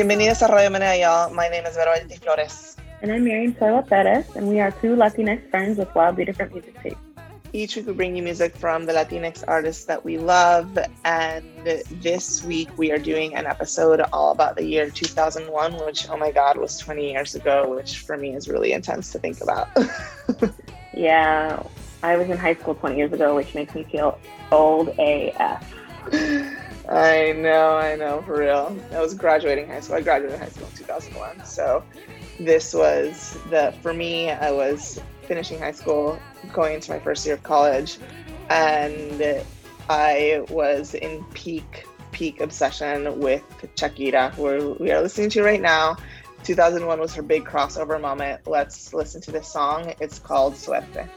Bienvenidos a Radio Menea, y'all. My name is Vero Flores. And I'm Marian Sola Perez, and we are two Latinx friends with wildly different music tastes. Each week we bring you music from the Latinx artists that we love, and this week we are doing an episode all about the year 2001, which, oh my God, was 20 years ago, which for me is really intense to think about. yeah, I was in high school 20 years ago, which makes me feel old AF. I know, I know, for real. I was graduating high school. I graduated high school in 2001. So this was the, for me, I was finishing high school, going into my first year of college, and I was in peak, peak obsession with Shakira, who we are listening to right now. 2001 was her big crossover moment. Let's listen to this song. It's called Suerte.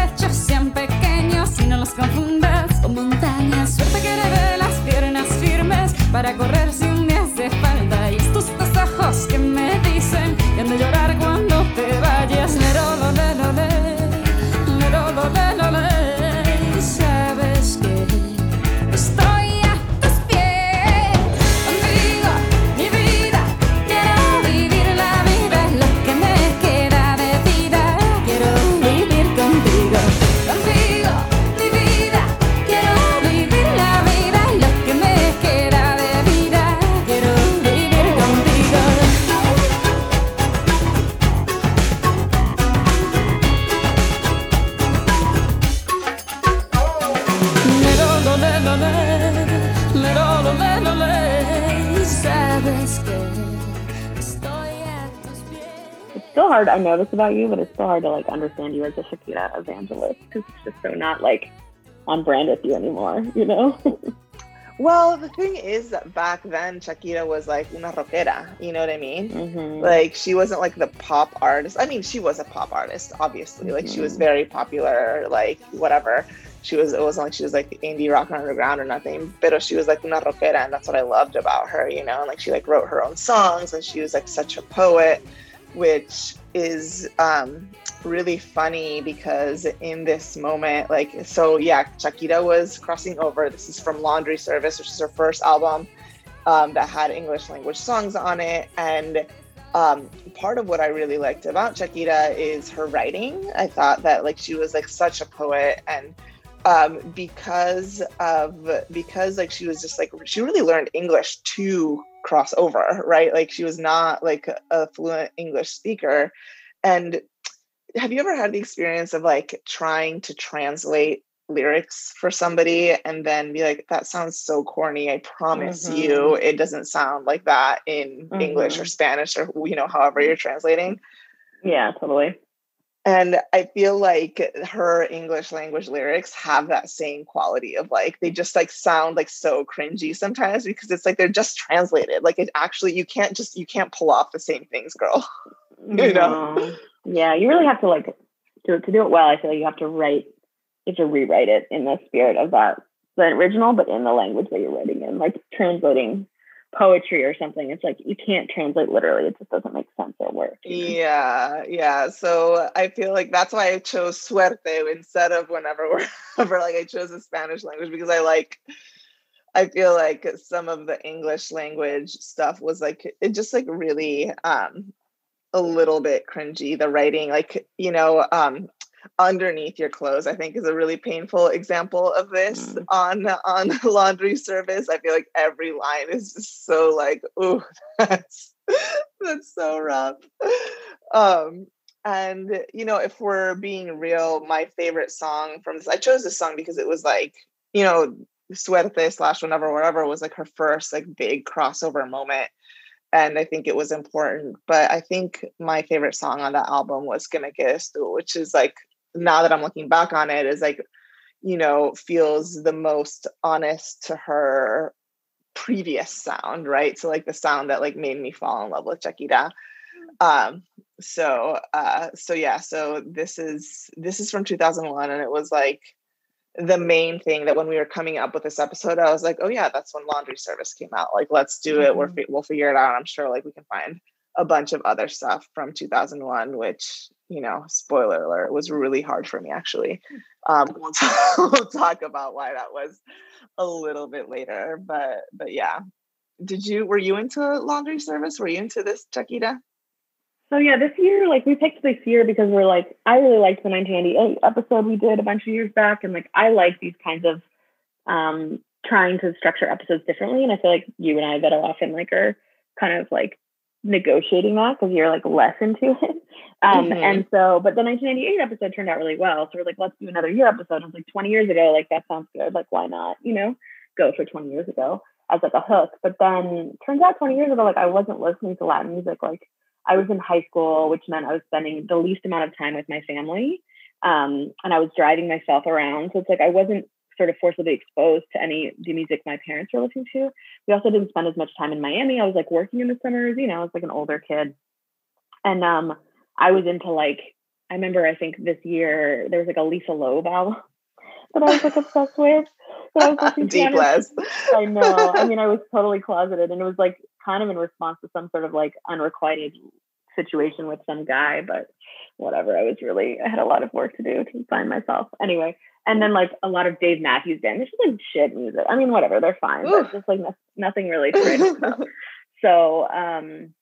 Pechos sean pequeños y no los confundas con montañas. Suerte que dé las piernas firmes para correr sin me hace falta. Y estos dos ojos que me notice about you, but it's so hard to like understand you as a Shakira evangelist because it's just so not like on brand with you anymore, you know? well, the thing is that back then Shakira was like una rockera, you know what I mean? Mm-hmm. Like she wasn't like the pop artist. I mean, she was a pop artist, obviously. Mm-hmm. Like she was mm-hmm. very popular, like whatever. She was it wasn't like she was like indie rock underground or nothing, but she was like una rockera, and that's what I loved about her, you know. And like she like wrote her own songs, and she was like such a poet which is um, really funny because in this moment, like, so yeah, Shakira was crossing over. This is from Laundry Service, which is her first album um, that had English language songs on it. And um, part of what I really liked about Shakira is her writing. I thought that like she was like such a poet and um, because of because like she was just like she really learned English to cross over, right? Like she was not like a fluent English speaker. And have you ever had the experience of like trying to translate lyrics for somebody and then be like that sounds so corny i promise mm-hmm. you it doesn't sound like that in mm-hmm. english or mm-hmm. spanish or you know however you're translating yeah totally and i feel like her english language lyrics have that same quality of like they just like sound like so cringy sometimes because it's like they're just translated. Like it actually you can't just you can't pull off the same things girl. You know? Yeah you really have to like to, to do it well i feel like you have to write you have to rewrite it in the spirit of that the original but in the language that you're writing in like translating poetry or something. It's like you can't translate literally. It just doesn't make sense or work. Yeah, yeah. So I feel like that's why I chose suerte instead of whenever whenever like I chose the Spanish language because I like I feel like some of the English language stuff was like it just like really um a little bit cringy the writing like you know um underneath your clothes i think is a really painful example of this mm. on on laundry service i feel like every line is just so like oh that's that's so rough um and you know if we're being real my favorite song from this i chose this song because it was like you know suerte slash whenever whatever was like her first like big crossover moment and I think it was important. But I think my favorite song on that album was Que Me Quedes Tú, which is like now that I'm looking back on it, is like, you know, feels the most honest to her previous sound, right? So like the sound that like made me fall in love with Shakira. Um, so uh so yeah, so this is this is from 2001 and it was like the main thing that when we were coming up with this episode, I was like, oh yeah, that's when Laundry Service came out. Like, let's do it. Mm-hmm. We're we'll figure it out. I'm sure like we can find a bunch of other stuff from 2001, which, you know, spoiler alert, was really hard for me actually. Um, we'll, t- we'll talk about why that was a little bit later. But but yeah. Did you were you into laundry service? Were you into this, Chiquita? So yeah, this year, like we picked this year because we're like, I really liked the 1998 episode we did a bunch of years back, and like I like these kinds of um trying to structure episodes differently. And I feel like you and I that often like are kind of like negotiating that because you're like less into it. Um, mm-hmm. And so, but the 1998 episode turned out really well. So we're like, let's do another year episode. I was like, 20 years ago, like that sounds good. Like, why not, you know, go for 20 years ago as like a hook. But then turns out 20 years ago, like I wasn't listening to Latin music. Like I was in high school, which meant I was spending the least amount of time with my family. Um, and I was driving myself around. So it's like I wasn't sort of forcibly exposed to any the music my parents were listening to. We also didn't spend as much time in Miami. I was like working in the summers, you know, I was like an older kid. And um I was into like I remember I think this year there was like a Lisa Loeb album that I was like obsessed with. So I was listening Deep Les. I know. I mean, I was totally closeted and it was like kind of in response to some sort of like unrequited situation with some guy, but whatever. I was really I had a lot of work to do to find myself. Anyway, and then like a lot of Dave Matthews Band. It's just like shit music. I mean, whatever, they're fine. But just like no, nothing really. So um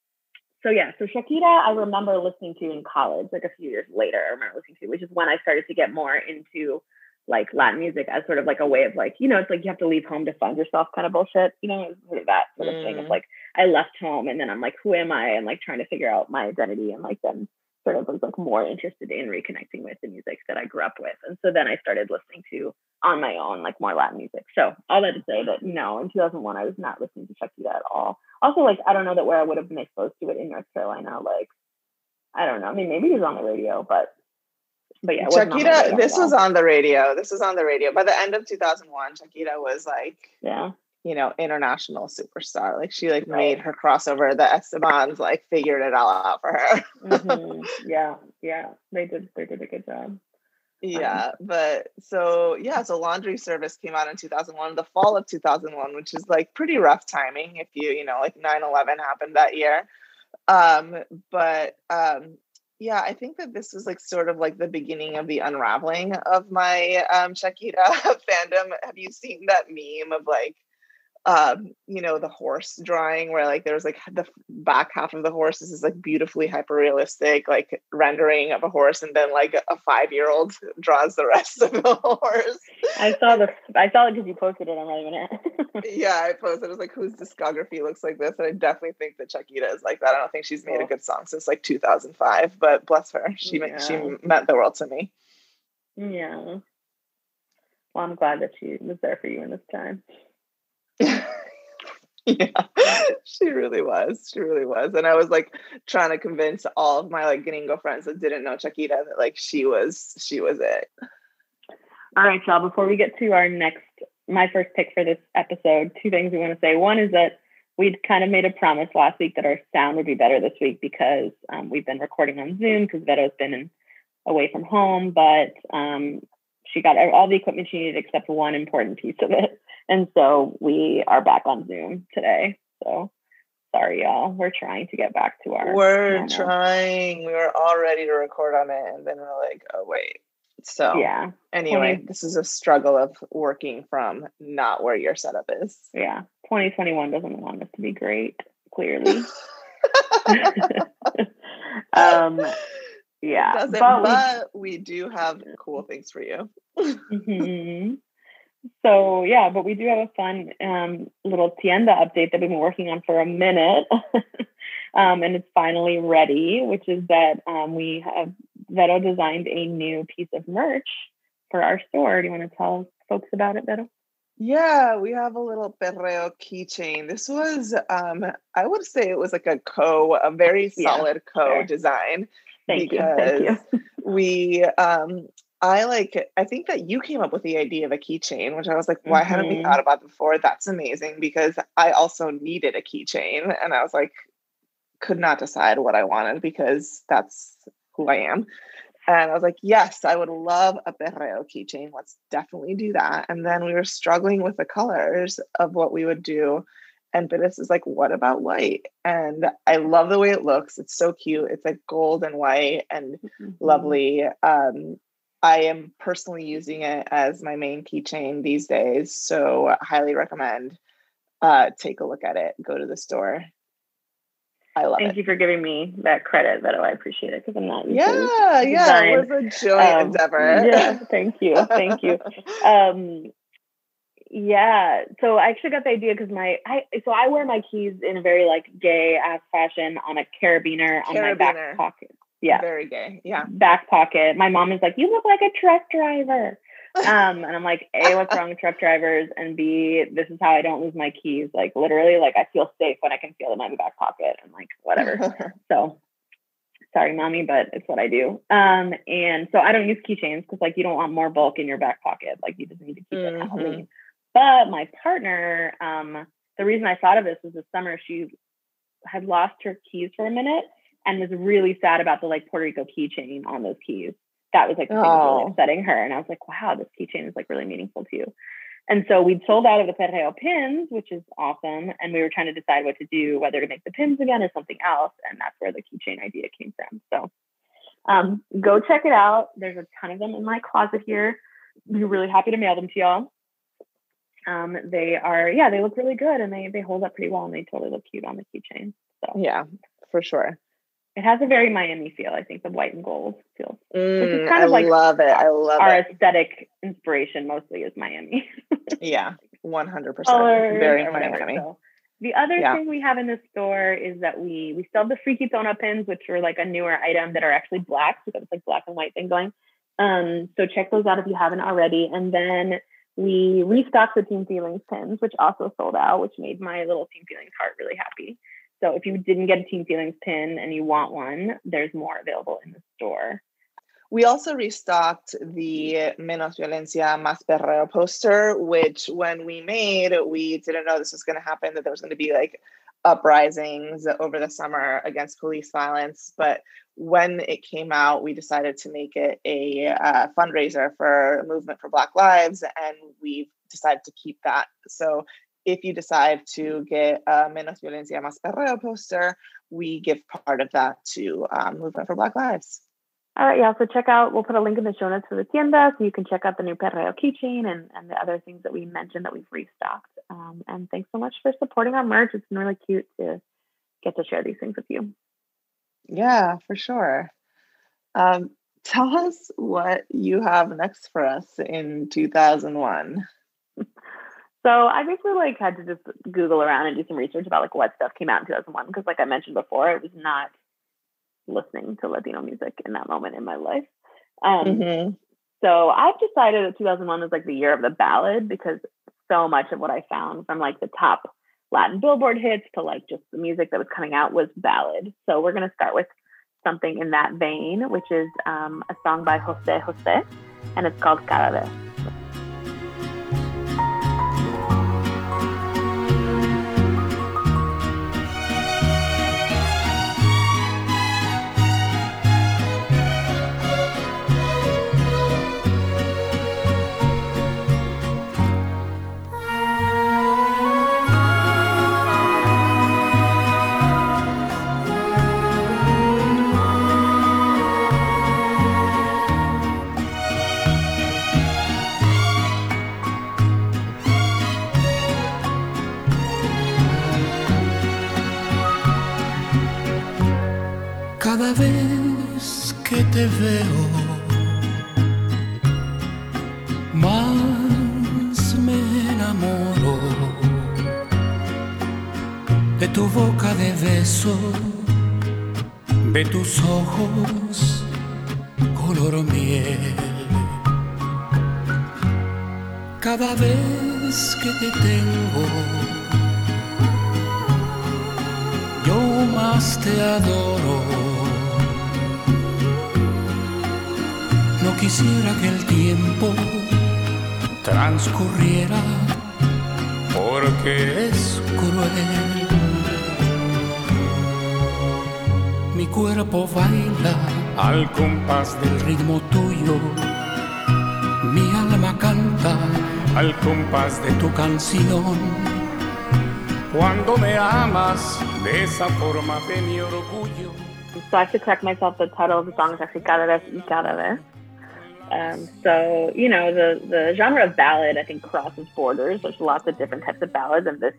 so yeah, so Shakira I remember listening to in college, like a few years later, I remember listening to, which is when I started to get more into like Latin music as sort of like a way of like, you know, it's like you have to leave home to find yourself kind of bullshit, you know, sort of that sort of mm. thing of like I left home and then I'm like, who am I? And like trying to figure out my identity and like then sort of was like more interested in reconnecting with the music that I grew up with. And so then I started listening to on my own, like more Latin music. So all that to say that no, in 2001, I was not listening to Shakira at all. Also, like, I don't know that where I would have been exposed to it in North Carolina. Like, I don't know. I mean, maybe it was on the radio, but but yeah, Shakira, this was on the radio. This was on the radio. By the end of 2001, Shakira was like, yeah, you know, international superstar. Like she like right. made her crossover. The Estebans like figured it all out for her. mm-hmm. Yeah, yeah, they did. They did a good job. Yeah, um, but so yeah, so Laundry Service came out in 2001, the fall of 2001, which is like pretty rough timing if you, you know, like 9/11 happened that year. Um, but um, yeah, I think that this was like sort of like the beginning of the unraveling of my um Shakira fandom. Have you seen that meme of like um, you know, the horse drawing where like there's like the back half of the horse is this like beautifully hyper realistic like rendering of a horse, and then like a five year old draws the rest of the horse. I saw the I saw it because you posted it on Relly Minute. yeah, I posted. It was like whose discography looks like this, and I definitely think that Shakira is like that. I don't think she's made a good song since like 2005, but bless her, she yeah. she meant the world to me. Yeah. Well, I'm glad that she was there for you in this time. yeah, she really was. She really was. And I was like trying to convince all of my like gringo friends that didn't know Chiquita that like she was she was it. All right, y'all. Before we get to our next, my first pick for this episode, two things we want to say. One is that we'd kind of made a promise last week that our sound would be better this week because um, we've been recording on Zoom because Veto's been in, away from home, but um, she got all the equipment she needed except one important piece of it. And so we are back on Zoom today. So sorry, y'all. We're trying to get back to our. We're trying. We were all ready to record on it, and then we're like, oh wait. So yeah. Anyway, 20, this is a struggle of working from not where your setup is. Yeah, 2021 doesn't want us to be great. Clearly. um. Yeah, but, but we, we, do have cool things for you. mm-hmm so yeah, but we do have a fun um, little tienda update that we've been working on for a minute, um, and it's finally ready. Which is that um, we have Veto designed a new piece of merch for our store. Do you want to tell folks about it, Veto? Yeah, we have a little perreo keychain. This was, um, I would say, it was like a co, a very solid yeah, co sure. design. Thank because you. Thank you. we um I like I think that you came up with the idea of a keychain, which I was like, why mm-hmm. hadn't we mm-hmm. thought about before? That's amazing because I also needed a keychain and I was like, could not decide what I wanted because that's who I am. And I was like, yes, I would love a perreo keychain. Let's definitely do that. And then we were struggling with the colors of what we would do. And Bittis is like, what about white? And I love the way it looks. It's so cute. It's like gold and white and mm-hmm. lovely. Um, I am personally using it as my main keychain these days. So I highly recommend. Uh, take a look at it. Go to the store. I love it. Thank it. you for giving me that credit, Beto. I appreciate it because I'm not. Yeah, yeah, it was a joint um, endeavor. Yeah, thank you, thank you. Um, yeah, so I actually got the idea because my I so I wear my keys in a very like gay ass fashion on a carabiner, carabiner. on my back pocket. Yeah, very gay. Yeah, back pocket. My mom is like, "You look like a truck driver." um, and I'm like, A, what's wrong with truck drivers? And B, this is how I don't lose my keys. Like literally, like I feel safe when I can feel them in my back pocket. I'm like, whatever. so sorry, mommy, but it's what I do. Um, and so I don't use keychains because like you don't want more bulk in your back pocket. Like you just need to keep mm-hmm. it clean. But my partner, um, the reason I thought of this was this summer she had lost her keys for a minute and was really sad about the like Puerto Rico keychain on those keys that was like the thing that was really oh. upsetting her. And I was like, wow, this keychain is like really meaningful to you. And so we'd sold out of the Perreo pins, which is awesome. And we were trying to decide what to do, whether to make the pins again or something else. And that's where the keychain idea came from. So um, go check it out. There's a ton of them in my closet here. We're really happy to mail them to y'all. Um, they are, yeah, they look really good and they they hold up pretty well and they totally look cute on the keychain. So yeah, for sure. It has a very Miami feel, I think, the white and gold feel. Mm, which is mm, kind of I like love it. I love our it. aesthetic inspiration mostly is Miami. yeah, one hundred percent. Very Miami. So. The other yeah. thing we have in the store is that we we sell the Freaky Tona pins, which are like a newer item that are actually black. So it's like black and white thing going. Um, so check those out if you haven't already. And then we restocked the Team Feelings pins, which also sold out, which made my little Team Feelings heart really happy. So if you didn't get a Team Feelings pin and you want one, there's more available in the store. We also restocked the Menos Violencia Más Perreo poster, which when we made, we didn't know this was going to happen, that there was going to be like uprisings over the summer against police violence. But when it came out, we decided to make it a uh, fundraiser for Movement for Black Lives, and we've decided to keep that. So if you decide to get a Menos Violencia Más Perreo poster, we give part of that to um, Movement for Black Lives. All right, yeah. So check out. We'll put a link in the show notes for the tienda, so you can check out the new Perreo keychain and and the other things that we mentioned that we've restocked. Um, and thanks so much for supporting our merch. It's been really cute to get to share these things with you. Yeah, for sure. Um, tell us what you have next for us in 2001. So I basically like had to just Google around and do some research about like what stuff came out in 2001 because like I mentioned before, I was not listening to Latino music in that moment in my life. Um, mm-hmm. So I've decided that 2001 was like the year of the ballad because so much of what I found from like the top Latin Billboard hits to like just the music that was coming out was ballad. So we're gonna start with something in that vein, which is um, a song by Jose Jose, and it's called Cada vez. Te veo, más me enamoro de tu boca de beso, de tus ojos color miel. Cada vez que te tengo, yo más te adoro. Quisiera que el tiempo transcurriera porque es cruel. Mi cuerpo baila al compás del ritmo tuyo. Mi alma canta al compás de tu canción. Cuando me amas de esa forma de mi orgullo. So I have to correct myself. The title of the song is actually Cada vez cada vez. Um, so you know the the genre of ballad I think crosses borders. There's lots of different types of ballads, and this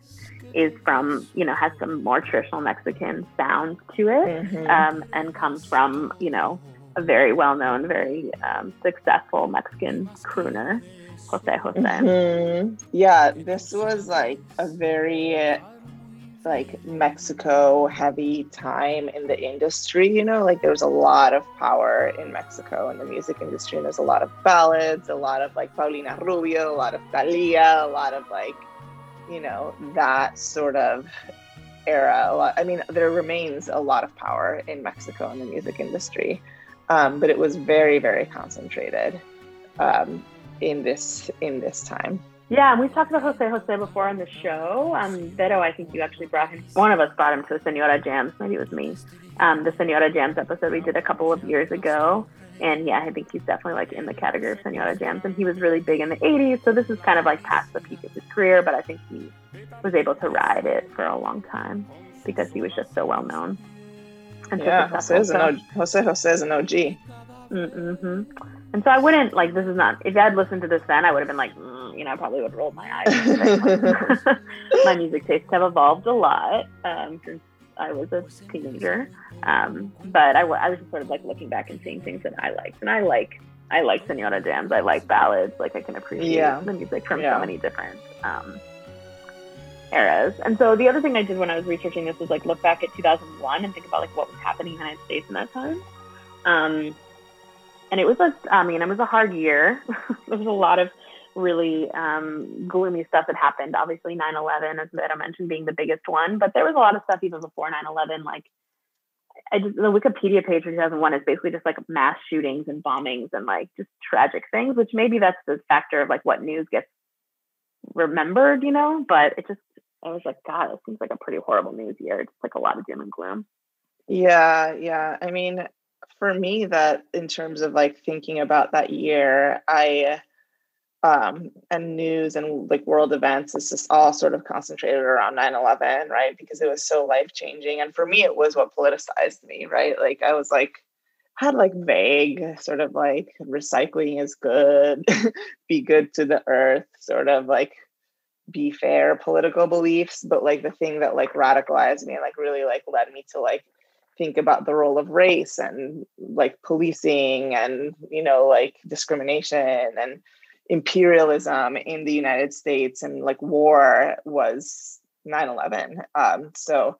is from you know has some more traditional Mexican sound to it, mm-hmm. um, and comes from you know a very well known, very um, successful Mexican crooner, Jose Jose. Mm-hmm. Yeah, this was like a very like Mexico heavy time in the industry, you know, like there was a lot of power in Mexico in the music industry. And there's a lot of ballads, a lot of like Paulina Rubio, a lot of Thalia, a lot of like, you know, that sort of era. Lot, I mean, there remains a lot of power in Mexico in the music industry, um, but it was very, very concentrated um, in this in this time. Yeah, and we talked about Jose Jose before on the show. Um, Beto, I think you actually brought him. One of us brought him to the Senora Jams. Maybe it was me. Um, the Senora Jams episode we did a couple of years ago. And yeah, I think he's definitely like in the category of Senora Jams. And he was really big in the 80s. So this is kind of like past the peak of his career. But I think he was able to ride it for a long time because he was just so well known. And yeah, Jose, is an OG. Jose Jose is an OG. Mm-hmm. And so I wouldn't like this is not if I had listened to this then I would have been like mm, you know I probably would have rolled my eyes. my music tastes have evolved a lot um, since I was a teenager, um, but I, I was just sort of like looking back and seeing things that I liked, and I like I like Senora Jams. I like ballads. Like I can appreciate yeah. the music from yeah. so many different um, eras. And so the other thing I did when I was researching this was like look back at 2001 and think about like what was happening in the United States in that time. Um, and it was a, I mean, it was a hard year. there was a lot of really um, gloomy stuff that happened. Obviously, 9 11, as I mentioned, being the biggest one, but there was a lot of stuff even before 9 11. Like, I just, the Wikipedia page for 2001 is basically just like mass shootings and bombings and like just tragic things, which maybe that's the factor of like what news gets remembered, you know? But it just, I was like, God, it seems like a pretty horrible news year. It's like a lot of doom and gloom. Yeah, yeah. I mean, for me that in terms of like thinking about that year, I um and news and like world events is just all sort of concentrated around 9-11 right? Because it was so life changing and for me it was what politicized me right? Like i was like had like vague sort of like recycling is good be good to the earth sort of like be fair political beliefs but like the thing that like radicalized me and like really like led me to like think about the role of race and like policing and you know like discrimination and imperialism in the united states and like war was 9-11 um, so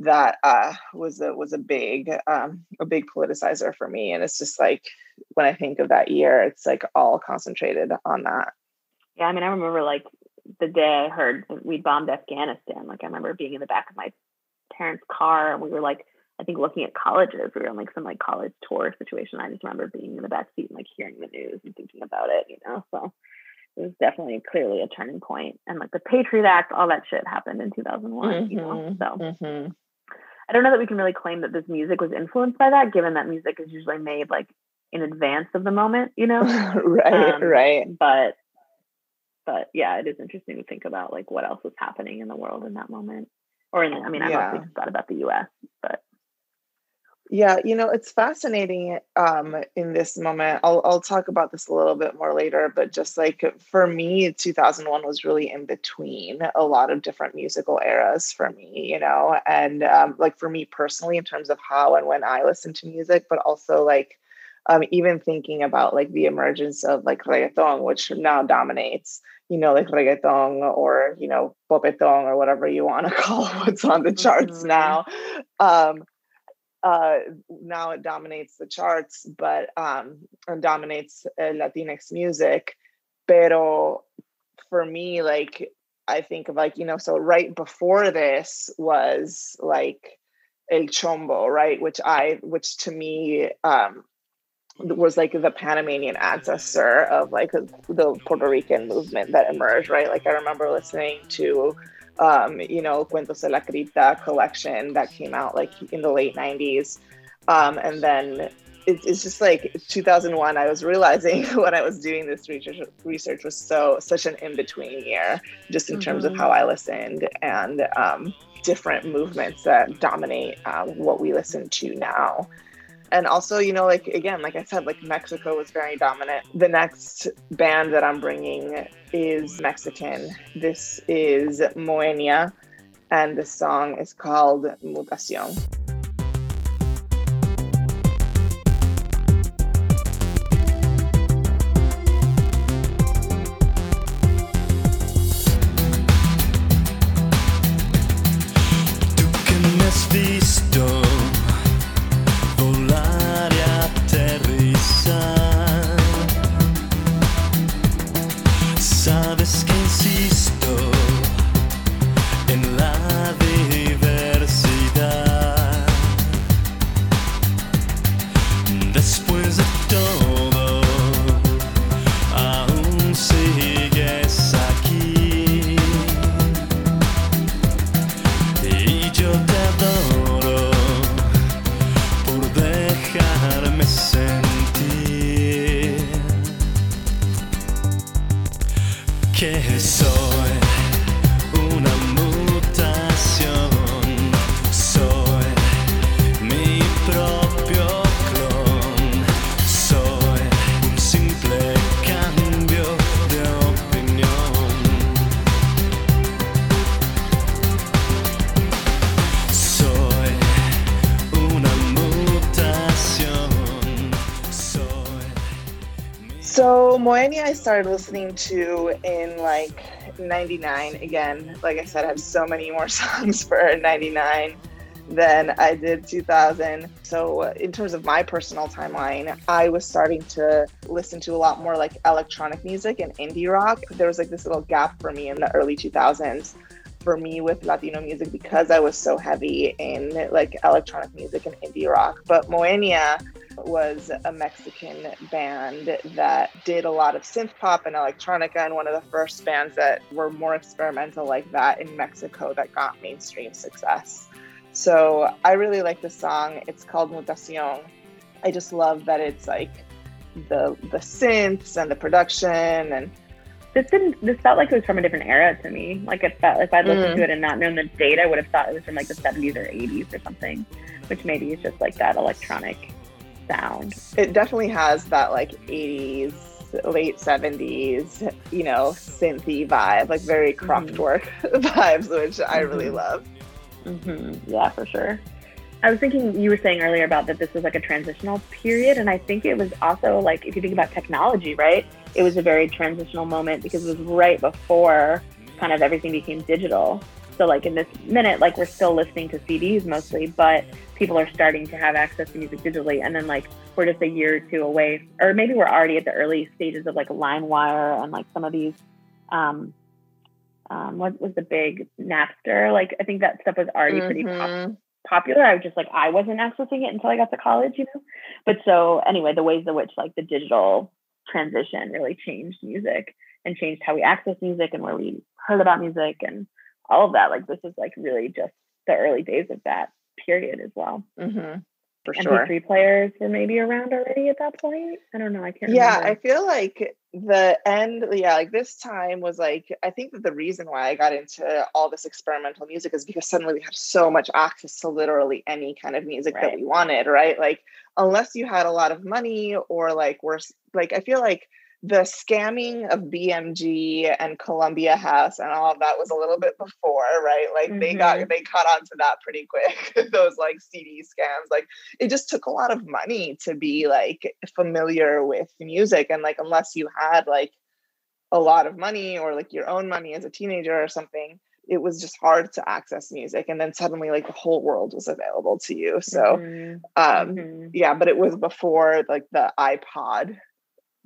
that uh, was a was a big um, a big politicizer for me. And it's just like when i think of that year it's like all concentrated on that. Yeah i mean i remember like the day i heard we bombed afghanistan. Like i remember being in the back of my parents car and we were like I think looking at colleges, we were on like some like college tour situation. I just remember being in the back seat and like hearing the news and thinking about it, you know. So it was definitely clearly a turning point. And like the Patriot Act, all that shit happened in 2001, mm-hmm. you know. Mm-hmm. So mm-hmm. I don't know that we can really claim that this music was influenced by that, given that music is usually made like in advance of the moment, you know. right, um, right. But but yeah, it is interesting to think about like what else was happening in the world in that moment. Or in, I mean, I yeah. mostly thought about the U.S., but yeah, you know, it's fascinating um, in this moment. I'll, I'll talk about this a little bit more later, but just like for me, 2001 was really in between a lot of different musical eras for me, you know, and um, like for me personally, in terms of how and when I listen to music, but also like um, even thinking about like the emergence of like reggaeton, which now dominates, you know, like reggaeton or, you know, popetón or whatever you want to call what's on the charts mm-hmm. now. Um, uh, now it dominates the charts, but um, and dominates uh, Latinx music. Pero for me, like I think of like you know, so right before this was like El Chombo, right? Which I, which to me um, was like the Panamanian ancestor of like the Puerto Rican movement that emerged, right? Like I remember listening to um, you know, Cuentos de la Cripta collection that came out like in the late 90s. Um, and then it, it's just like 2001 i was realizing when i was doing this research research was so such an in-between year just in mm-hmm. terms of mm-hmm. how i listened and um, different movements that dominate um, what we listen to now and also you know like again like i said like mexico was very dominant. The next band that i'm bringing is mexican. This is moenia and the song is called Moenia I started listening to in like 99 again. Like I said, I have so many more songs for 99 than I did 2000. So, in terms of my personal timeline, I was starting to listen to a lot more like electronic music and indie rock. There was like this little gap for me in the early 2000s for me with Latino music because I was so heavy in like electronic music and indie rock. But Moenia was a Mexican band that did a lot of synth pop and electronica, and one of the first bands that were more experimental like that in Mexico that got mainstream success. So I really like the song. It's called Mutacion. I just love that it's like the the synths and the production and this didn't this felt like it was from a different era to me. Like it felt if I'd listened mm. to it and not known the date, I would have thought it was from like the 70s or 80s or something, which maybe is just like that electronic sound. It definitely has that like 80s, late 70s, you know, synthy vibe, like very Kraftwerk mm-hmm. vibes, which mm-hmm. I really mm-hmm. love. Mm-hmm. Yeah, for sure. I was thinking you were saying earlier about that this was like a transitional period, and I think it was also like if you think about technology, right? It was a very transitional moment because it was right before kind of everything became digital. So like in this minute, like we're still listening to CDs mostly, but people are starting to have access to music digitally. And then like we're just a year or two away, or maybe we're already at the early stages of like LimeWire and like some of these. Um, um, what was the big Napster? Like I think that stuff was already mm-hmm. pretty pop- popular. I was just like I wasn't accessing it until I got to college, you know. But so anyway, the ways in which like the digital transition really changed music and changed how we access music and where we heard about music and all of that. Like this is like really just the early days of that period as well. Mm-hmm. For sure. MP3 players were maybe around already at that point. I don't know. I can't. Yeah, remember. I feel like the end. Yeah, like this time was like I think that the reason why I got into all this experimental music is because suddenly we had so much access to literally any kind of music right. that we wanted. Right, like unless you had a lot of money or like worse, like I feel like the scamming of BMG and Columbia House and all of that was a little bit before, right? Like mm-hmm. they got mm-hmm. they caught on to that pretty quick. Those like CD scams. Like it just took a lot of money to be like familiar with music. And like unless you had like a lot of money or like your own money as a teenager or something, it was just hard to access music and then suddenly like the whole world was available to you so mm-hmm. um mm-hmm. yeah but it was before like the ipod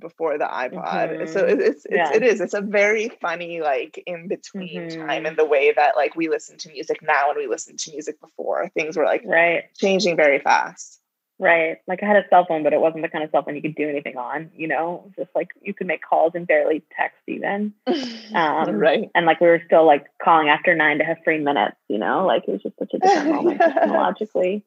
before the iPod. Mm-hmm. So it's, it's, yeah. it is it's a very funny like in between mm-hmm. time and the way that like we listen to music now and we listened to music before. Things were like right changing very fast. Right. Like I had a cell phone, but it wasn't the kind of cell phone you could do anything on, you know, just like you could make calls and barely text even. Um, right. And like we were still like calling after nine to have free minutes, you know, like it was just such a different moment technologically.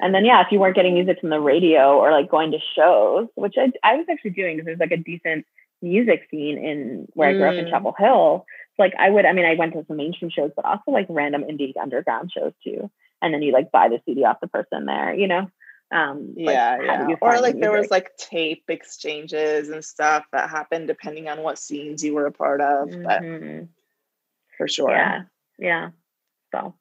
And then yeah, if you weren't getting music from the radio or like going to shows, which I I was actually doing because there's like a decent music scene in where I grew up in Mm. Chapel Hill. So like I would, I mean, I went to some mainstream shows, but also like random indie underground shows too. And then you like buy the CD off the person there, you know? Um, yeah, do yeah. Or like there was like tape exchanges and stuff that happened depending on what scenes you were a part of. But Mhm. for sure. yeah, yeah. So,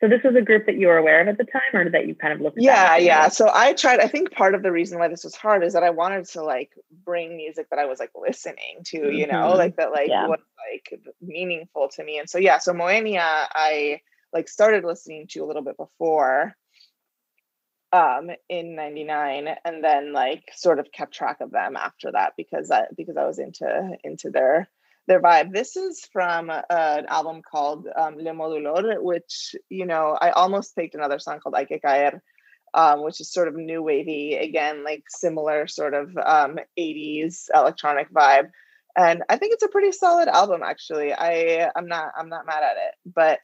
so this was a group that you were aware of at the time, or that you kind of looked? at yeah yeah so i tried i think part of the reason why this was hard is that i wanted to like bring music that i was like listening to you know Mhm. like that like Yeah. was like meaningful to me and so yeah so moenia i like started listening to a little bit before um in 99 and then like sort of kept track of them after that because i because i was into into their their vibe. This is from uh, an album called um, le modulor which you know i almost picked another song called que caer um, which is sort of new wavy again like similar sort of um, 80s electronic vibe. And i think it's a pretty solid album actually. I i'm not i'm not mad at it. But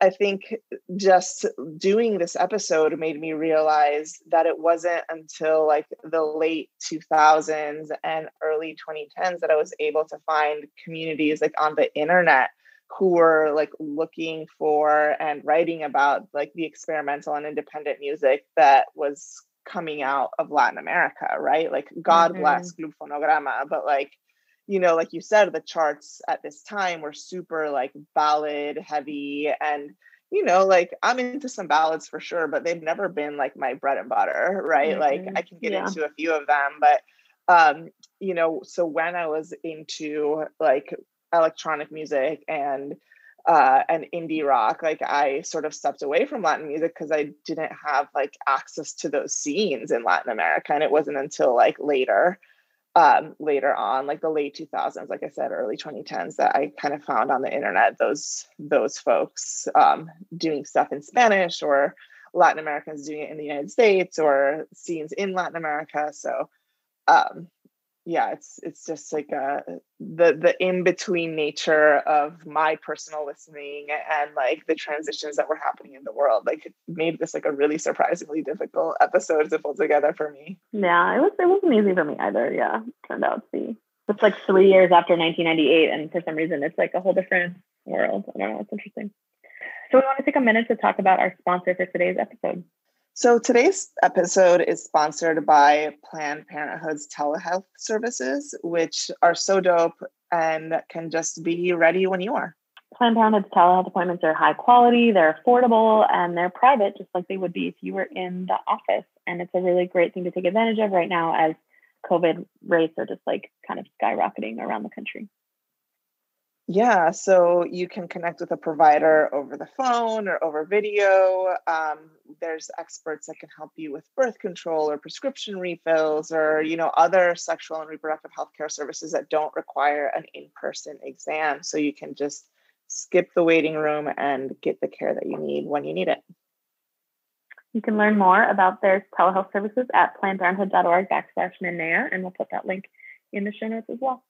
I think just doing this episode made me realize that it wasn't until like the late 2000s and early 2010s that I was able to find communities like on the internet who were like looking for and writing about like the experimental and independent music that was coming out of Latin America, right? Like God Mhm. bless Club Fonograma, but like you know, like you said, the charts at this time were super like ballad heavy. And, you know, like I'm into some ballads for sure, but they've never been like my bread and butter, right? Like Mhm. I can get Yeah. into a few of them, but, um, you know, so when I was into like electronic music and, uh, and indie rock, like I sort of stepped away from Latin music because I didn't have like access to those scenes in Latin America. And it wasn't until like later um, later on, like the late 2000s, like I said, early 2010s, that I kind of found on the internet those those folks um, doing stuff in Spanish or Latin Americans doing it in the United States or scenes in Latin America. So, um, yeah, it's it's just like uh, the the in between nature of my personal listening and like the transitions that were happening in the world. Like it made this like a really surprisingly difficult episode to pull together for me. Yeah, it was it wasn't easy for me either. Yeah, turned out to be. It's like three years after 1998, and for some reason, it's like a whole different world. I don't know. It's interesting. So we want to take a minute to talk about our sponsor for today's episode. So today's episode is sponsored by Planned Parenthood's telehealth services, which are so dope and can just be ready when you are. Planned Parenthood's telehealth appointments are high quality, they're affordable, and they're private, just like they would be if you were in the office. And it's a really great thing to take advantage of right now as COVID rates are just like kind of skyrocketing around the country. Yeah, so you can connect with a provider over the phone or over video. Um, there's experts that can help you with birth control or prescription refills or you know other sexual and reproductive health care services that don't require an in-person exam. So you can just skip the waiting room and get the care that you need when you need it. You can learn more about their telehealth services at plannedparenthood.org backslash and we'll put that link in the show notes as well.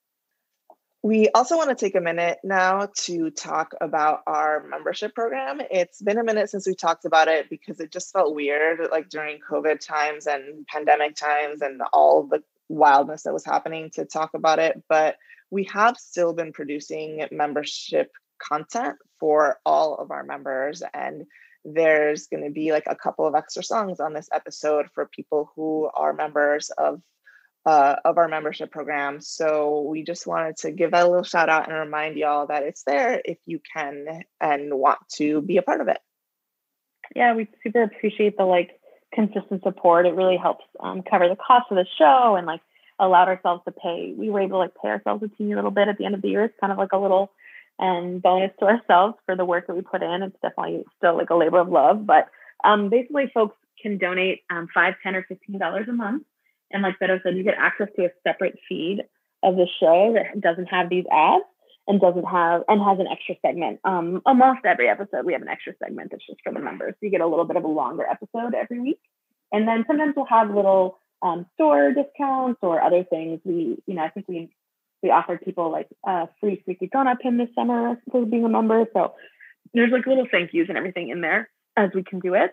We also want to take a minute now to talk about our membership program. It's been a minute since we talked about it because it just felt weird, like during COVID times and pandemic times and all the wildness that was happening to talk about it. But we have still been producing membership content for all of our members. And there's going to be like a couple of extra songs on this episode for people who are members of uh, of our membership program. So we just wanted to give that a little shout out and remind y'all that it's there if you can and want to be a part of it. Yeah, we super appreciate the like consistent support. It really helps um, cover the cost of the show and like allowed ourselves to pay. We were able to like pay ourselves a teeny little bit at the end of the year. It's kind of like a little um, bonus to ourselves for the work that we put in. It's definitely still like a labor of love, but um, basically, folks can donate um, five, ten, or fifteen dollars a month and like Beto said, you get access to a separate feed of the show that doesn't have these ads and doesn't have and has an extra segment. Um, almost every episode we have an extra segment that's just for the members. So you get a little bit of a longer episode every week. And then sometimes we'll have little um, store discounts or other things. We, you know, I think we we offered people like a free Donut pin this summer for being a member. So there's like little thank yous and everything in there as we can do it.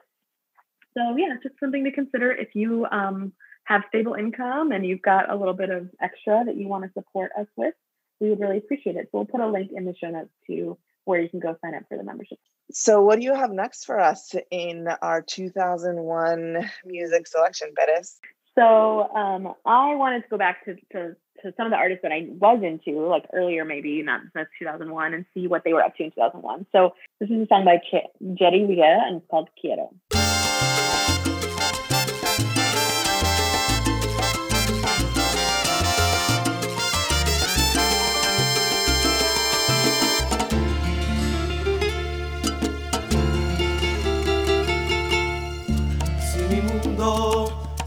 so yeah, just something to consider if you um, have stable income and you've got a little bit of extra that you want to support us with. We would really appreciate it. So we'll put a link in the show notes to where you can go sign up for the membership. So, what do you have next for us in our 2001 music selection, Bettis? So, um, I wanted to go back to, to, to some of the artists that I was into, like earlier, maybe not since 2001, and see what they were up to in 2001. So, this is a song by Ch- Jerry Rivera, and it's called Quiero.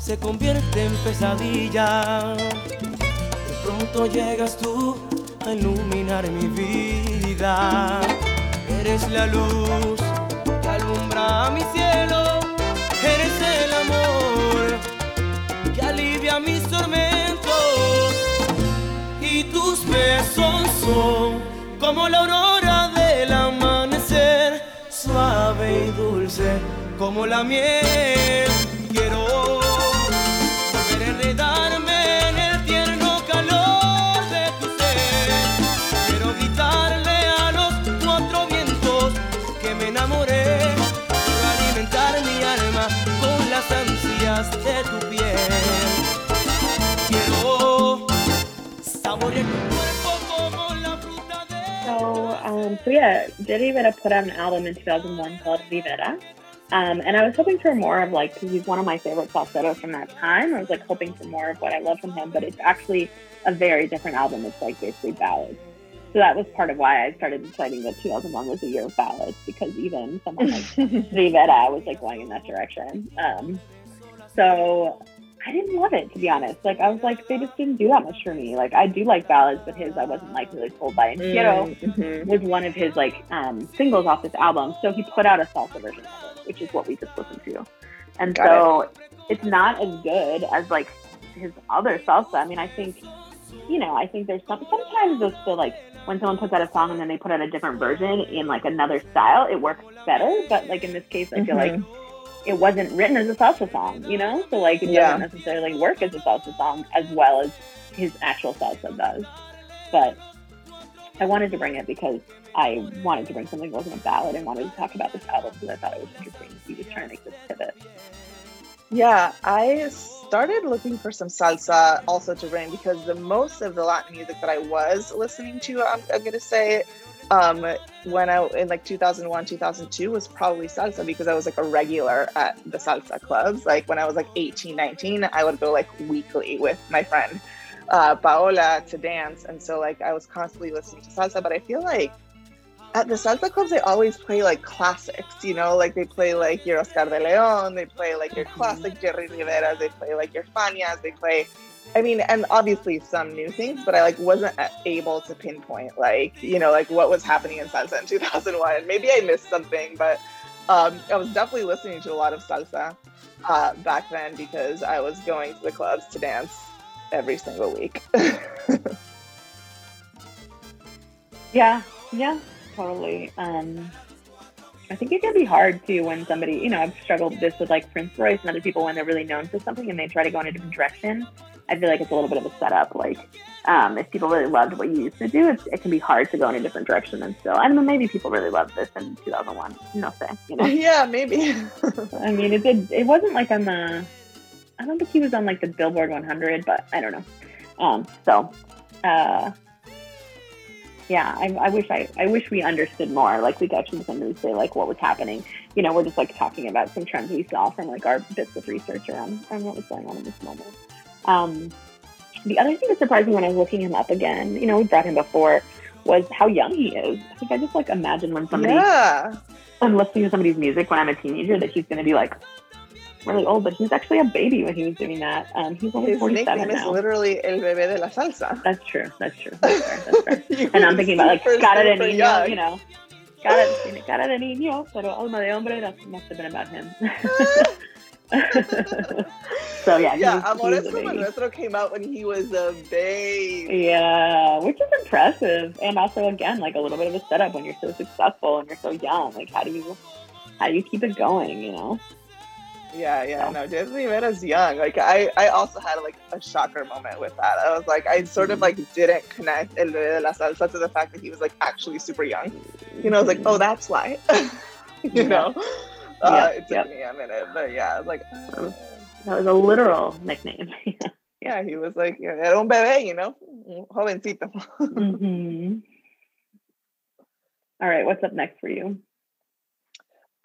Se convierte en pesadilla. De pronto llegas tú a iluminar mi vida. Eres la luz que alumbra mi cielo. Eres el amor que alivia mis tormentos. Y tus besos son como la aurora del amanecer, suave y dulce como la miel. De tu piel. Quiero saborear tu cuerpo como la fruta de. So, um, so yeah, Jerry Rivera put out an album in 2001 called Rivera. Um, and I was hoping for more of like, because he's one of my favorite falsettos from that time. I was like hoping for more of what I love from him, but it's actually a very different album. It's like basically ballads. So that was part of why I started deciding that 2001 was a year of ballads because even someone like Rivera was like going in that direction. Um, so I didn't love it to be honest. Like I was like, they just didn't do that much for me. Like I do like ballads, but his I wasn't like really pulled by. And mm-hmm. was one of his like um, singles off this album, so he put out a salsa version of it, which is what we just listened to. And Got so it. it's not as good as like his other salsa. I mean, I think you know, I think there's some sometimes those feel like when someone puts out a song and then they put out a different version in like another style, it works better. But like in this case, I feel mm-hmm. like it wasn't written as a salsa song, you know? So like it yeah. doesn't necessarily work as a salsa song as well as his actual salsa does. But I wanted to bring it because I wanted to bring something that wasn't a ballad and wanted to talk about this album because I thought it was interesting. He was trying to make this pivot. Yeah, I started looking for some salsa also to bring because the most of the Latin music that I was listening to, I'm, I'm going to say, um, when I in like 2001, 2002 was probably salsa because I was like a regular at the salsa clubs. Like when I was like 18, 19, I would go like weekly with my friend uh, Paola to dance. And so like I was constantly listening to salsa, but I feel like at the salsa clubs, they always play like classics, you know, like they play like your Oscar de Leon, they play like your mm-hmm. classic Jerry Rivera, they play like your Fanias, they play I mean, and obviously some new things, but I like wasn't able to pinpoint like you know like what was happening in salsa in 2001. Maybe I missed something, but um, I was definitely listening to a lot of salsa uh, back then because I was going to the clubs to dance every single week. yeah, yeah, totally. Um, I think it can be hard too when somebody, you know, I've struggled this with like Prince Royce and other people when they're really known for something and they try to go in a different direction. I feel like it's a little bit of a setup. Like, um, if people really loved what you used to do, it can be hard to go in a different direction and still. I don't know, maybe people really loved this in 2001. No say, you know? Yeah, maybe. I mean, it did. It wasn't like on the. I don't think he was on like the Billboard 100, but I don't know. Um, so, uh, yeah, I, I, wish I, I wish we understood more. Like we could actually somebody say like what was happening. You know, we're just like talking about some trends we saw from like our bits of research around, around what was going on in this moment. Um, the other thing that surprised me when I was looking him up again, you know, we brought him before, was how young he is. I think I just like imagine when somebody, yeah. I'm listening to somebody's music when I'm a teenager that he's going to be like really old, but he's actually a baby when he was doing that. Um, he's only His 47 nickname now. is literally El Bebé de la Salsa. That's true. That's true. That's fair. That's fair. and I'm thinking about like Cara de Niño, young. you know. Cara, cara de Niño, pero Alma de Hombre, that must have been about him. so yeah, yeah. Amores como Nuestro came out when he was a babe. Yeah, which is impressive, and also again like a little bit of a setup when you're so successful and you're so young. Like, how do you how do you keep it going? You know. Yeah, yeah, So. no, Jerry Rivera's young. Like I, I also had like a shocker moment with that. I was like, I sort of like didn't connect El Rey de la Salsa to the fact that he was like actually super young. You know, I was like, oh, that's why. you Yeah. know, uh, Yeah, it took yep. me a minute, but yeah, I was like. That was a literal nickname. yeah, he was like, era un bebé, you know, jovencito. hmm All right, what's up next for you?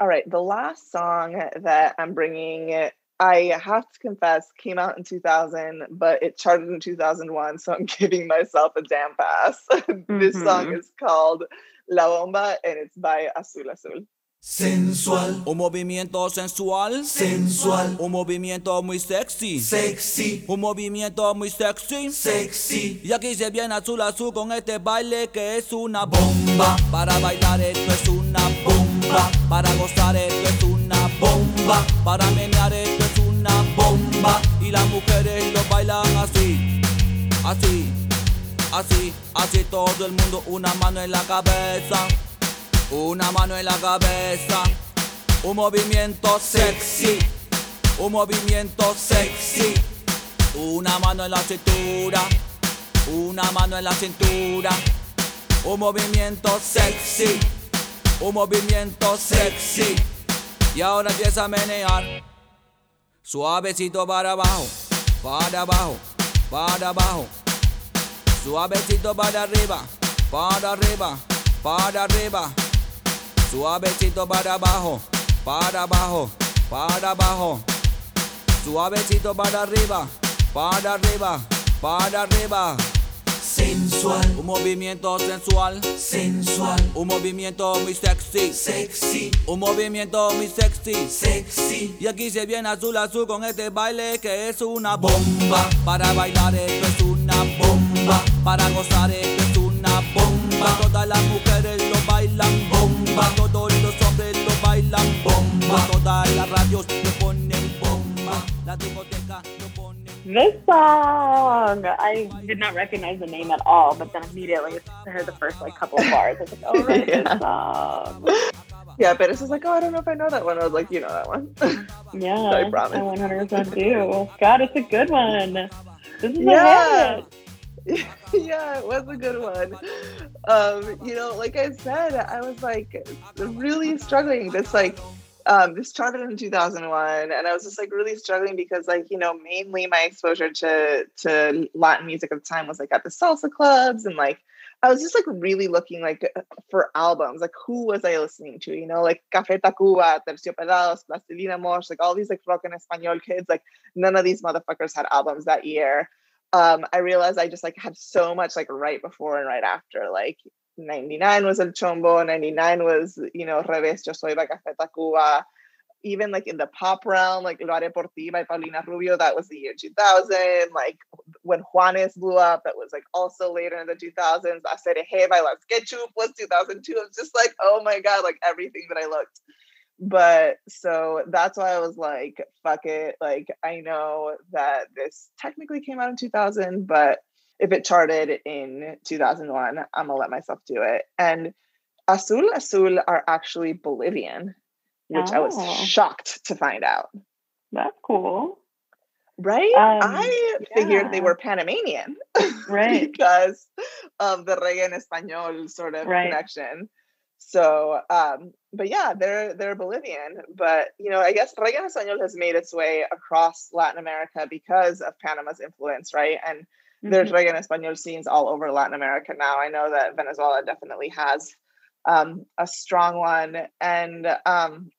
All right, the last song that I'm bringing, I have to confess, came out in 2000, but it charted in 2001, so I'm giving myself a damn pass. this song Mhm. is called La Bomba and it's by Azul Azul. Sensual, Un movimiento sensual, sensual, un movimiento muy sexy, sexy, un movimiento muy sexy. sexy. Y aquí se viene azul azul con este baile que es una bomba. Para bailar esto es una bomba. Para gozar esto es una bomba. Para menear esto es una bomba. Y las mujeres lo bailan así, así, así, así. Todo el mundo una mano en la cabeza. Una mano en la cabeza. Un movimiento sexy. Un movimiento sexy. Una mano en la cintura. Una mano en la cintura. Un movimiento sexy. Un movimiento sexy. Y ahora empieza a menear. Suavecito para abajo. Para abajo. Para abajo. Suavecito para arriba. Para arriba. Para arriba. Suavecito para abajo. Para abajo. Para abajo. Suavecito para arriba. Para arriba. Para arriba. sensual, Un movimiento sensual, sensual, un movimiento muy sexy, sexy, un movimiento muy sexy. sexy. Y aquí se viene azul azul con este baile que es una bomba. Para bailar esto es una bomba. Para gozar esto es una bomba. Todas las mujeres bomba. Todos los hombres lo bailan bomba. Todas las radios lo ponen bomba. La discoteca lo ponen This song, I did not recognize the name at all, but then immediately I heard the first like couple of bars. I was like, oh, right, Yeah. this song. Yeah, but it's just like, oh, I don't know if I know that one. I was like, you know that one. Yeah, I promise. I 100% do. God, it's a good one. This is Yeah. a hit. yeah, it was a good one. Um, you know, like I said, I was like really struggling. This like um this charted in 2001 and I was just like really struggling because like, you know, mainly my exposure to to Latin music at the time was like at the salsa clubs and like I was just like really looking like for albums. Like who was I listening to? You know, like Café Tacuba, Terciopelados, Plastilina Mosh, like all these like rock en español kids. Like none of these motherfuckers had albums that year um, I realized I just like had so much like right before and right after. Like 99 was El Chombo, 99 was, you know, Revés, Yo Soy Tacuba. Even like in the pop realm, like Lo Haré Por Ti by Paulina Rubio, that was the year 2000. Like when Juanes blew up, that was like also later in the 2000s. Aserejé by Las Ketchup was 2002. It was just like, oh my God, like everything that I looked but so that's why I was like, fuck it. Like, I know that this technically came out in 2000, but if it charted in 2001, I'm gonna let myself do it. And Azul Azul are actually Bolivian, which I was Oh. shocked to find out. That's cool. Right? Um, I figured they were Panamanian Right. because of the reggae en español sort of Right. connection. So, um, but yeah, they're they're Bolivian. But you know, I guess reggae español has made its way across Latin America because of Panama's influence, right? And there's Mhm. reggae español scenes all over Latin America now. I know that Venezuela definitely has um, a strong one, and um,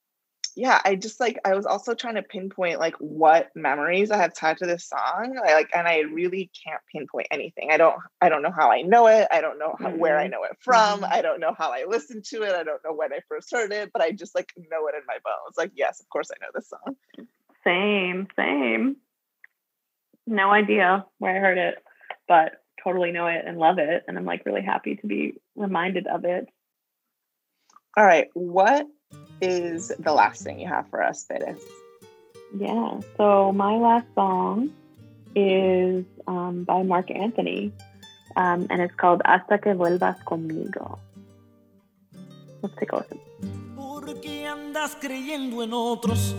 yeah, I just like I was also trying to pinpoint like what memories I have tied to this song. I like and I really can't pinpoint anything. I don't I don't know how I know it. I don't know how, where I Mhm. know it from. Mhm. I don't know how I listened to it. I don't know when I first heard it, but I just like know it in my bones. Like, yes, of course I know this song. Same, same. No idea where I heard it, but totally know it and love it. And I'm like really happy to be reminded of it. All right, what is the last thing you have for us, Perez? Yeah. So my last song is um, by Marc Anthony, um, and it's called Hasta que vuelvas conmigo. Let's take a listen. ¿Por qué andas creyendo en otros?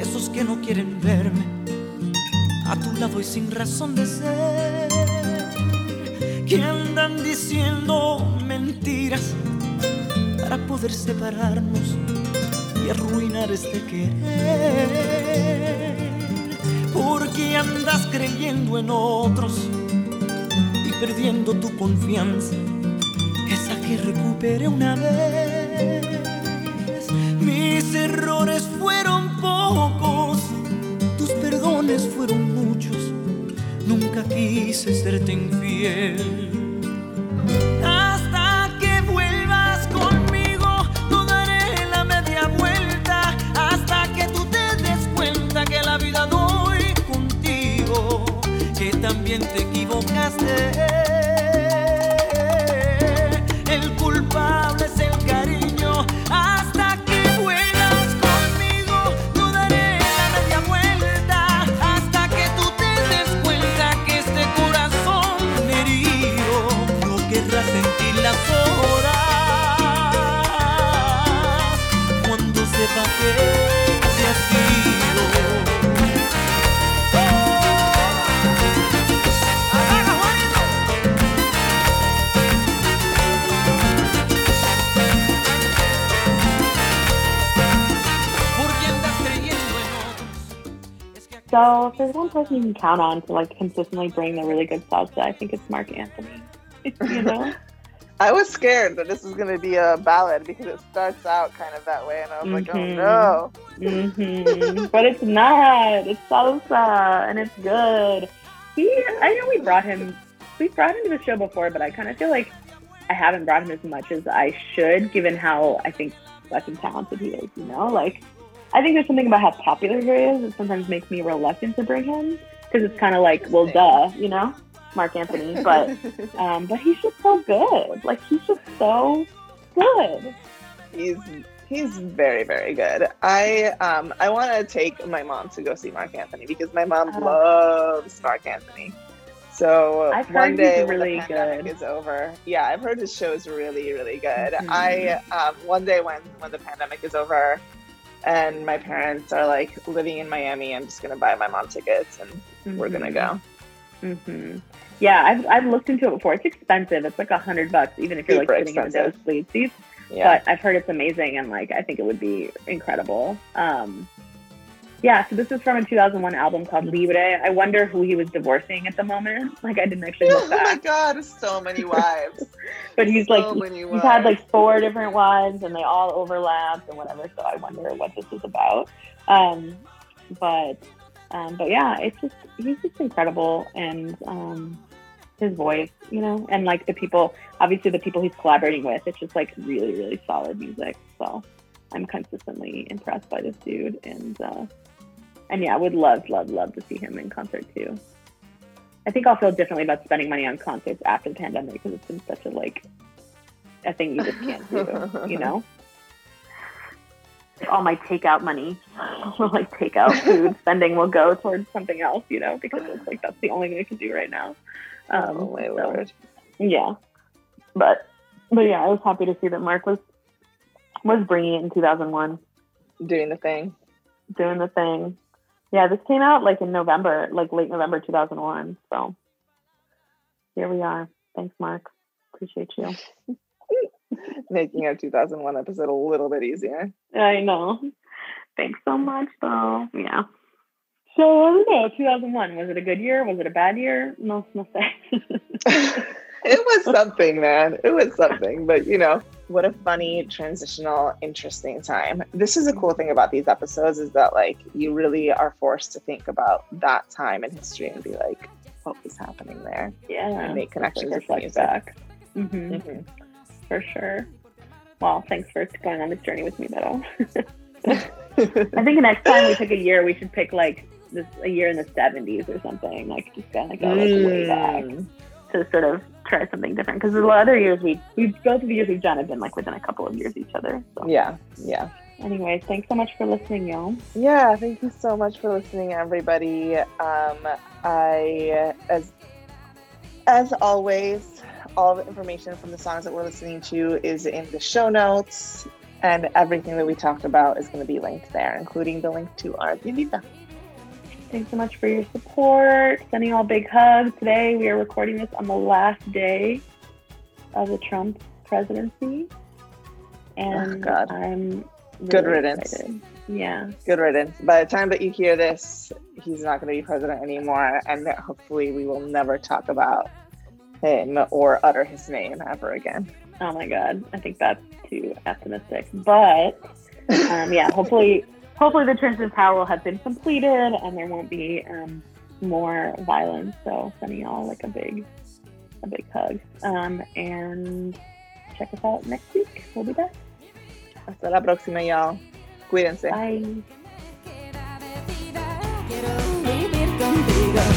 esos que no quieren verme a tu lado y sin razón de ser, que andan diciendo mentiras para poder separarnos y arruinar este querer, porque andas creyendo en otros y perdiendo tu confianza, esa que recuperé una vez. Mis errores fueron pocos, tus perdones fueron muchos, nunca quise serte infiel. tocaste. Es que aquí- So if there's one person you can count on to like consistently bring the really good salsa, I think it's Marc Anthony. you know? I was scared that this was going to be a ballad because it starts out kind of that way, and I was like, Mhm. oh hmm But it's not. It's salsa and it's good. He, I know we brought him. We brought him to the show before, but I kind of feel like I haven't brought him as much as I should, given how I think fucking talented he is. You know, like I think there's something about how popular he is that sometimes makes me reluctant to bring him because it's kind of like, well, duh, you know, Marc Anthony. But um, but he's just so good. Like he's just so good. he's he's very very good. I um I want to take my mom to go see Marc Anthony because my mom Oh. loves Marc Anthony. So I've heard one day when really the pandemic good. is over, yeah, I've heard his show is really really good. Mhm. I um one day when when the pandemic is over, and my parents are like living in Miami, I'm just gonna buy my mom tickets and we're gonna go. hmm Yeah, I've, I've looked into it before. It's expensive. It's like a hundred bucks, even if you're like Super sitting in the expensive. nosebleed seats. Yeah. But I've heard it's amazing, and like I think it would be incredible. Um, yeah. So this is from a 2001 album called Libre. I wonder who he was divorcing at the moment. Like I didn't actually oh my god, so many wives. but he's like so many he's had like four different wives, and they all overlapped and whatever. So I wonder what this is about. Um, but um, but yeah, it's just he's just incredible, and um, his voice, you know, and like the people, obviously the people he's collaborating with, it's just like really really solid music. So I'm consistently impressed by this dude, and uh, and yeah, I would love love love to see him in concert too. I think I'll feel differently about spending money on concerts after the pandemic because it's been such a like a thing you just can't do, you know. All my takeout money, all like takeout food spending, will go towards something else, you know, because it's like that's the only thing I can do right now. Um, oh my so, lord. yeah, but but yeah, I was happy to see that Marc was was bringing it in 2001, Doing the thing. doing the thing. Yeah, this came out like in November, like late November 2001. So here we are. Thanks, Marc. Appreciate you. Making our 2001 episode a little bit easier. I know. Thanks so much, though. Yeah. So I don't know. 2001 was it a good year? Was it a bad year? No, no say. it was something, man. It was something. But you know, what a funny, transitional, interesting time. This is a cool thing about these episodes is that like you really are forced to think about that time in history and be like, what was happening there? yeah. And make connections with music. back. hmm Mhm. For sure. Well, thanks for going on this journey with me, Beto. I think the next time we pick a year, we should pick like this a year in the 70s or something. Like just kind of go like way back Mm. To sort of try something different. Because a lot of the other years we we both of the years we've done have been like within a couple of years each other. So, Yeah, yeah. anyways, thanks so much for listening, y'all. Yeah, thank you so much for listening, everybody. Um, I as as always, all the information from the songs that we're listening to is in the show notes. And everything that we talked about is going to be linked there, including the link to our Bienvida. Thanks so much for your support. Sending all big hugs. Today we are recording this on the last day of the Trump presidency. And Oh, God. I'm really Good riddance. excited. Yeah. Good riddance. By the time that you hear this, he's not going to be president anymore, and hopefully, we will never talk about him or utter his name ever again. Oh my god. I think that's too optimistic. But um, yeah, hopefully hopefully the transition of power will have been completed and there won't be um, more violence. So sending y'all like a big a big hug. Um, and check us out next week. We'll be back. Hasta la próxima, y'all. Cuídense. Bye. Quiero